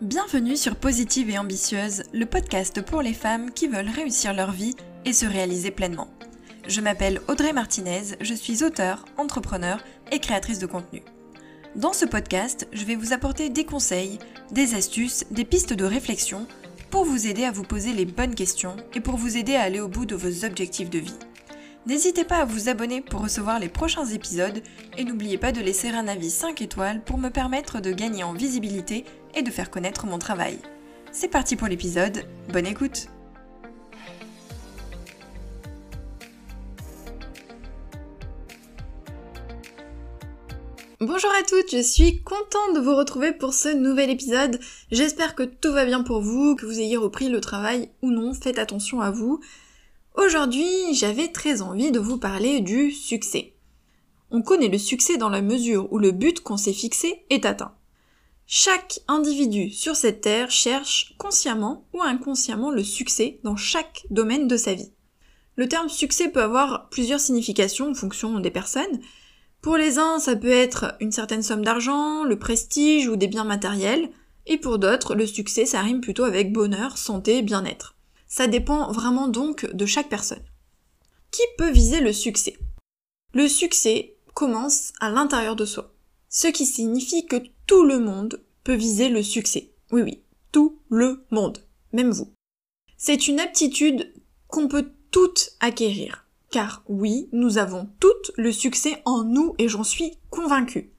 Bienvenue sur Positive et Ambitieuse, le podcast pour les femmes qui veulent réussir leur vie et se réaliser pleinement. Je m'appelle Audrey Martinez, je suis auteure, entrepreneur et créatrice de contenu. Dans ce podcast, je vais vous apporter des conseils, des astuces, des pistes de réflexion pour vous aider à vous poser les bonnes questions et pour vous aider à aller au bout de vos objectifs de vie. N'hésitez pas à vous abonner pour recevoir les prochains épisodes et n'oubliez pas de laisser un avis 5 étoiles pour me permettre de gagner en visibilité et de faire connaître mon travail. C'est parti pour l'épisode, bonne écoute Bonjour à toutes, je suis contente de vous retrouver pour ce nouvel épisode. J'espère que tout va bien pour vous, que vous ayez repris le travail ou non, faites attention à vous. Aujourd'hui, j'avais très envie de vous parler du succès. On connaît le succès dans la mesure où le but qu'on s'est fixé est atteint. Chaque individu sur cette terre cherche consciemment ou inconsciemment le succès dans chaque domaine de sa vie. Le terme succès peut avoir plusieurs significations en fonction des personnes. Pour les uns, ça peut être une certaine somme d'argent, le prestige ou des biens matériels, et pour d'autres, le succès, ça rime plutôt avec bonheur, santé, bien-être. Ça dépend vraiment donc de chaque personne. Qui peut viser le succès? Le succès commence à l'intérieur de soi ce qui signifie que tout le monde peut viser le succès. Oui, oui, tout le monde, même vous. C'est une aptitude qu'on peut toutes acquérir. Car oui, nous avons toutes le succès en nous et j'en suis convaincue.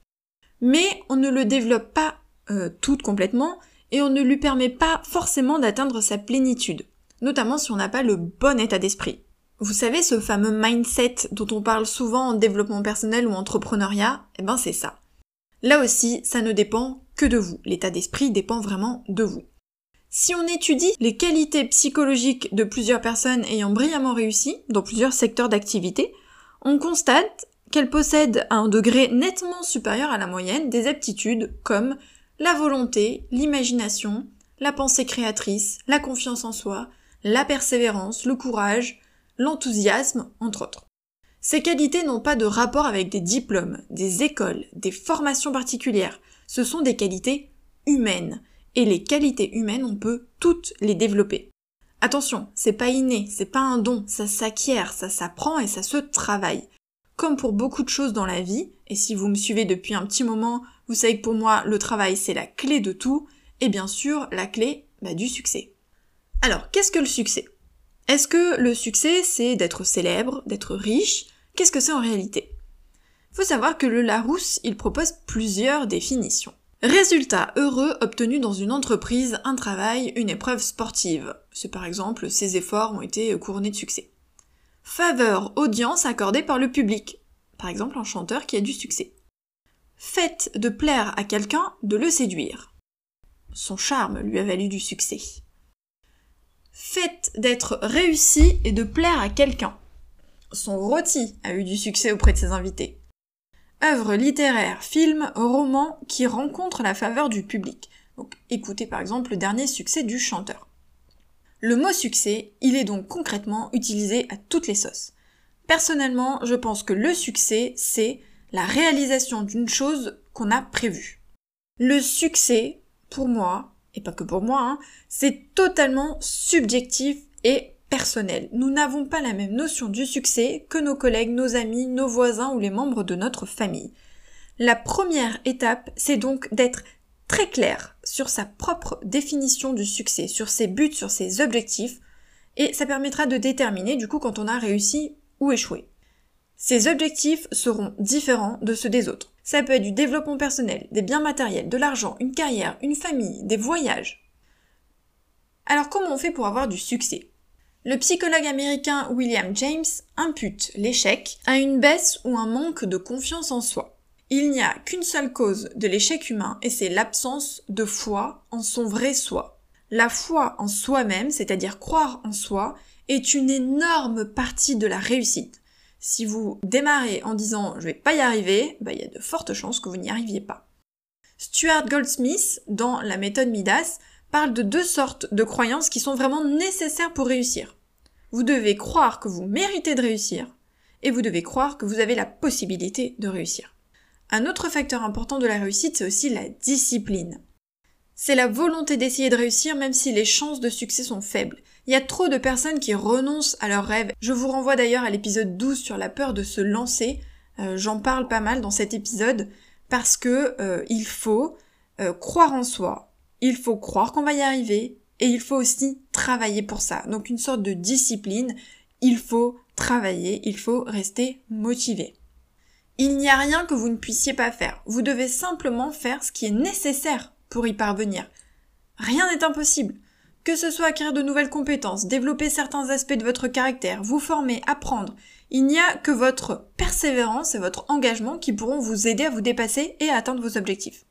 Mais on ne le développe pas euh, toutes complètement et on ne lui permet pas forcément d'atteindre sa plénitude, notamment si on n'a pas le bon état d'esprit. Vous savez, ce fameux mindset dont on parle souvent en développement personnel ou entrepreneuriat, eh ben c'est ça. Là aussi, ça ne dépend que de vous. L'état d'esprit dépend vraiment de vous. Si on étudie les qualités psychologiques de plusieurs personnes ayant brillamment réussi dans plusieurs secteurs d'activité, on constate qu'elles possèdent à un degré nettement supérieur à la moyenne des aptitudes comme la volonté, l'imagination, la pensée créatrice, la confiance en soi, la persévérance, le courage, l'enthousiasme, entre autres. Ces qualités n'ont pas de rapport avec des diplômes, des écoles, des formations particulières. Ce sont des qualités humaines. Et les qualités humaines, on peut toutes les développer. Attention, c'est pas inné, c'est pas un don, ça s'acquiert, ça s'apprend et ça se travaille. Comme pour beaucoup de choses dans la vie, et si vous me suivez depuis un petit moment, vous savez que pour moi, le travail c'est la clé de tout, et bien sûr, la clé bah, du succès. Alors, qu'est-ce que le succès? Est-ce que le succès c'est d'être célèbre, d'être riche, Qu'est-ce que c'est en réalité? Faut savoir que le Larousse, il propose plusieurs définitions. Résultat heureux obtenu dans une entreprise, un travail, une épreuve sportive. C'est par exemple ces efforts ont été couronnés de succès. Faveur, audience accordée par le public. Par exemple un chanteur qui a du succès. Fait de plaire à quelqu'un, de le séduire. Son charme lui a valu du succès. Fait d'être réussi et de plaire à quelqu'un son rôti a eu du succès auprès de ses invités. Œuvre littéraire, film, roman qui rencontre la faveur du public. Écoutez par exemple le dernier succès du chanteur. Le mot succès, il est donc concrètement utilisé à toutes les sauces. Personnellement, je pense que le succès, c'est la réalisation d'une chose qu'on a prévue. Le succès, pour moi, et pas que pour moi, hein, c'est totalement subjectif et personnel. Nous n'avons pas la même notion du succès que nos collègues, nos amis, nos voisins ou les membres de notre famille. La première étape, c'est donc d'être très clair sur sa propre définition du succès, sur ses buts, sur ses objectifs, et ça permettra de déterminer du coup quand on a réussi ou échoué. Ces objectifs seront différents de ceux des autres. Ça peut être du développement personnel, des biens matériels, de l'argent, une carrière, une famille, des voyages. Alors comment on fait pour avoir du succès? Le psychologue américain William James impute l'échec à une baisse ou un manque de confiance en soi. Il n'y a qu'une seule cause de l'échec humain et c'est l'absence de foi en son vrai soi. La foi en soi-même, c'est-à-dire croire en soi, est une énorme partie de la réussite. Si vous démarrez en disant je vais pas y arriver, bah, il y a de fortes chances que vous n'y arriviez pas. Stuart Goldsmith, dans la méthode Midas, parle de deux sortes de croyances qui sont vraiment nécessaires pour réussir. Vous devez croire que vous méritez de réussir et vous devez croire que vous avez la possibilité de réussir. Un autre facteur important de la réussite, c'est aussi la discipline. c'est la volonté d'essayer de réussir même si les chances de succès sont faibles. Il y a trop de personnes qui renoncent à leurs rêves. Je vous renvoie d'ailleurs à l'épisode 12 sur la peur de se lancer. Euh, j'en parle pas mal dans cet épisode parce que euh, il faut euh, croire en soi, il faut croire qu'on va y arriver et il faut aussi travailler pour ça. Donc une sorte de discipline, il faut travailler, il faut rester motivé. Il n'y a rien que vous ne puissiez pas faire. Vous devez simplement faire ce qui est nécessaire pour y parvenir. Rien n'est impossible. Que ce soit acquérir de nouvelles compétences, développer certains aspects de votre caractère, vous former, apprendre, il n'y a que votre persévérance et votre engagement qui pourront vous aider à vous dépasser et à atteindre vos objectifs.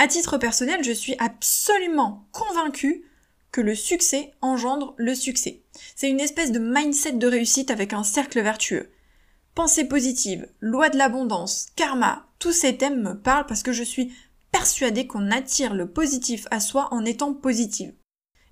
À titre personnel, je suis absolument convaincue que le succès engendre le succès. C'est une espèce de mindset de réussite avec un cercle vertueux. Pensée positive, loi de l'abondance, karma, tous ces thèmes me parlent parce que je suis persuadée qu'on attire le positif à soi en étant positive.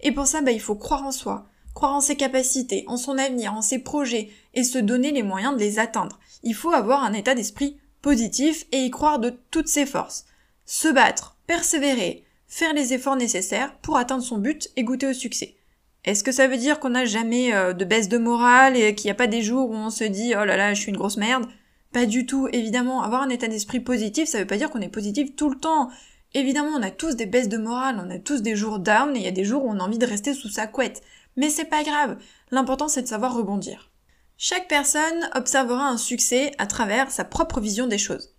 Et pour ça, bah, il faut croire en soi, croire en ses capacités, en son avenir, en ses projets, et se donner les moyens de les atteindre. Il faut avoir un état d'esprit positif et y croire de toutes ses forces. Se battre, persévérer, faire les efforts nécessaires pour atteindre son but et goûter au succès. Est-ce que ça veut dire qu'on n'a jamais euh, de baisse de morale et qu'il n'y a pas des jours où on se dit oh là là je suis une grosse merde? Pas du tout, évidemment, avoir un état d'esprit positif, ça veut pas dire qu'on est positif tout le temps. Évidemment, on a tous des baisses de morale, on a tous des jours down et il y a des jours où on a envie de rester sous sa couette. Mais c'est pas grave, l'important c'est de savoir rebondir. Chaque personne observera un succès à travers sa propre vision des choses.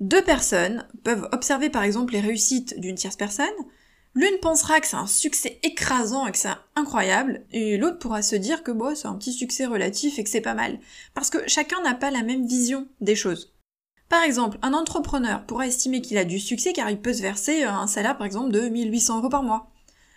Deux personnes peuvent observer par exemple les réussites d'une tierce personne, l'une pensera que c'est un succès écrasant et que c'est incroyable, et l'autre pourra se dire que bon, c'est un petit succès relatif et que c'est pas mal. Parce que chacun n'a pas la même vision des choses. Par exemple, un entrepreneur pourra estimer qu'il a du succès car il peut se verser un salaire par exemple de 1800 euros par mois.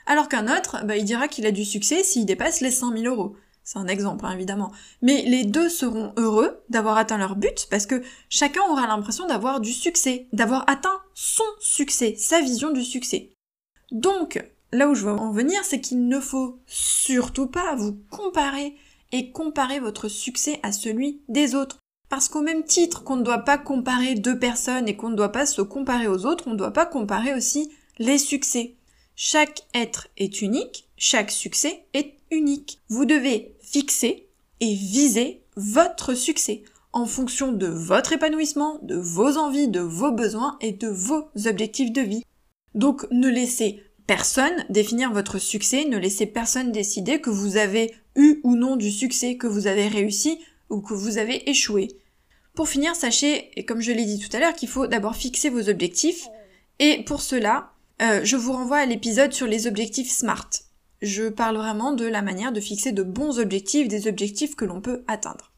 Alors qu'un autre, bah, il dira qu'il a du succès s'il dépasse les 5000 euros. C'est un exemple, hein, évidemment. Mais les deux seront heureux d'avoir atteint leur but parce que chacun aura l'impression d'avoir du succès, d'avoir atteint son succès, sa vision du succès. Donc, là où je veux en venir, c'est qu'il ne faut surtout pas vous comparer et comparer votre succès à celui des autres. Parce qu'au même titre qu'on ne doit pas comparer deux personnes et qu'on ne doit pas se comparer aux autres, on ne doit pas comparer aussi les succès. Chaque être est unique, chaque succès est unique. Vous devez fixer et viser votre succès en fonction de votre épanouissement, de vos envies, de vos besoins et de vos objectifs de vie. Donc ne laissez personne définir votre succès, ne laissez personne décider que vous avez eu ou non du succès, que vous avez réussi ou que vous avez échoué. Pour finir, sachez, et comme je l'ai dit tout à l'heure, qu'il faut d'abord fixer vos objectifs. Et pour cela, euh, je vous renvoie à l'épisode sur les objectifs SMART. Je parle vraiment de la manière de fixer de bons objectifs, des objectifs que l'on peut atteindre.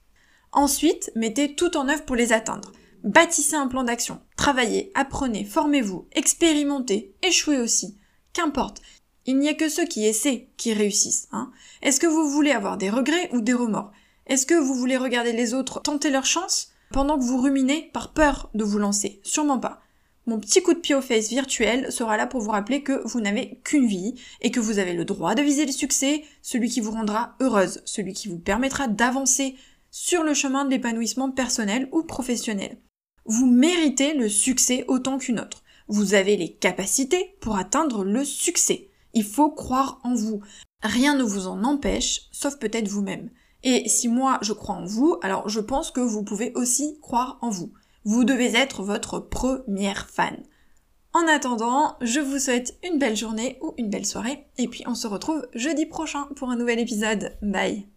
Ensuite, mettez tout en œuvre pour les atteindre. Bâtissez un plan d'action. Travaillez, apprenez, formez-vous, expérimentez, échouez aussi. Qu'importe. Il n'y a que ceux qui essaient qui réussissent. Hein. Est-ce que vous voulez avoir des regrets ou des remords? Est-ce que vous voulez regarder les autres tenter leur chance pendant que vous ruminez par peur de vous lancer? Sûrement pas. Mon petit coup de pied aux fesses virtuel sera là pour vous rappeler que vous n'avez qu'une vie et que vous avez le droit de viser le succès, celui qui vous rendra heureuse, celui qui vous permettra d'avancer sur le chemin de l'épanouissement personnel ou professionnel. Vous méritez le succès autant qu'une autre. Vous avez les capacités pour atteindre le succès. Il faut croire en vous. Rien ne vous en empêche, sauf peut-être vous-même. Et si moi je crois en vous, alors je pense que vous pouvez aussi croire en vous. Vous devez être votre première fan. En attendant, je vous souhaite une belle journée ou une belle soirée, et puis on se retrouve jeudi prochain pour un nouvel épisode. Bye